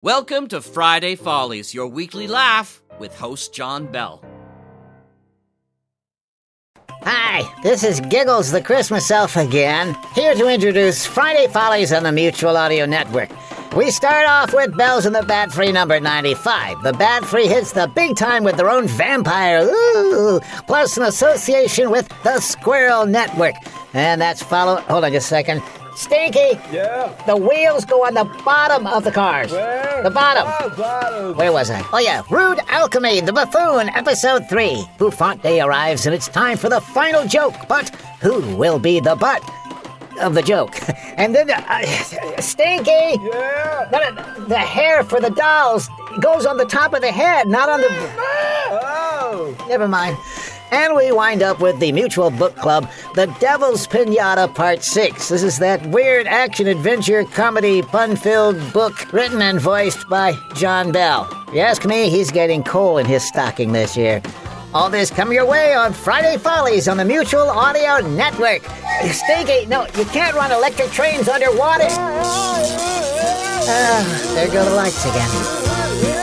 Welcome to Friday Follies, your weekly laugh with host John Bell. Hi, this is Giggles the Christmas Elf again, here to introduce Friday Follies on the Mutual Audio Network. We start off with Bells in the Bat Free number 95. The Bat Free hits the big time with their own vampire, ooh, plus an association with the Squirrel Network. And that's followed. Hold on just a second. Stinky! Yeah. The wheels go on the bottom of the cars. Where? The bottom. Oh, bottom. Where was I? Oh, yeah. Rude Alchemy, the buffoon, episode 3. Buffon Day arrives and it's time for the final joke. But who will be the butt of the joke? And then, uh, Stinky! Yeah. No, the hair for the dolls goes on the top of the head, not on the. Oh. Never mind. And we wind up with the Mutual Book Club, The Devil's Pinata Part 6. This is that weird action adventure comedy pun filled book written and voiced by John Bell. If you ask me, he's getting coal in his stocking this year. All this coming your way on Friday Follies on the Mutual Audio Network. Stinky, no, you can't run electric trains underwater. Ah, there go the lights again.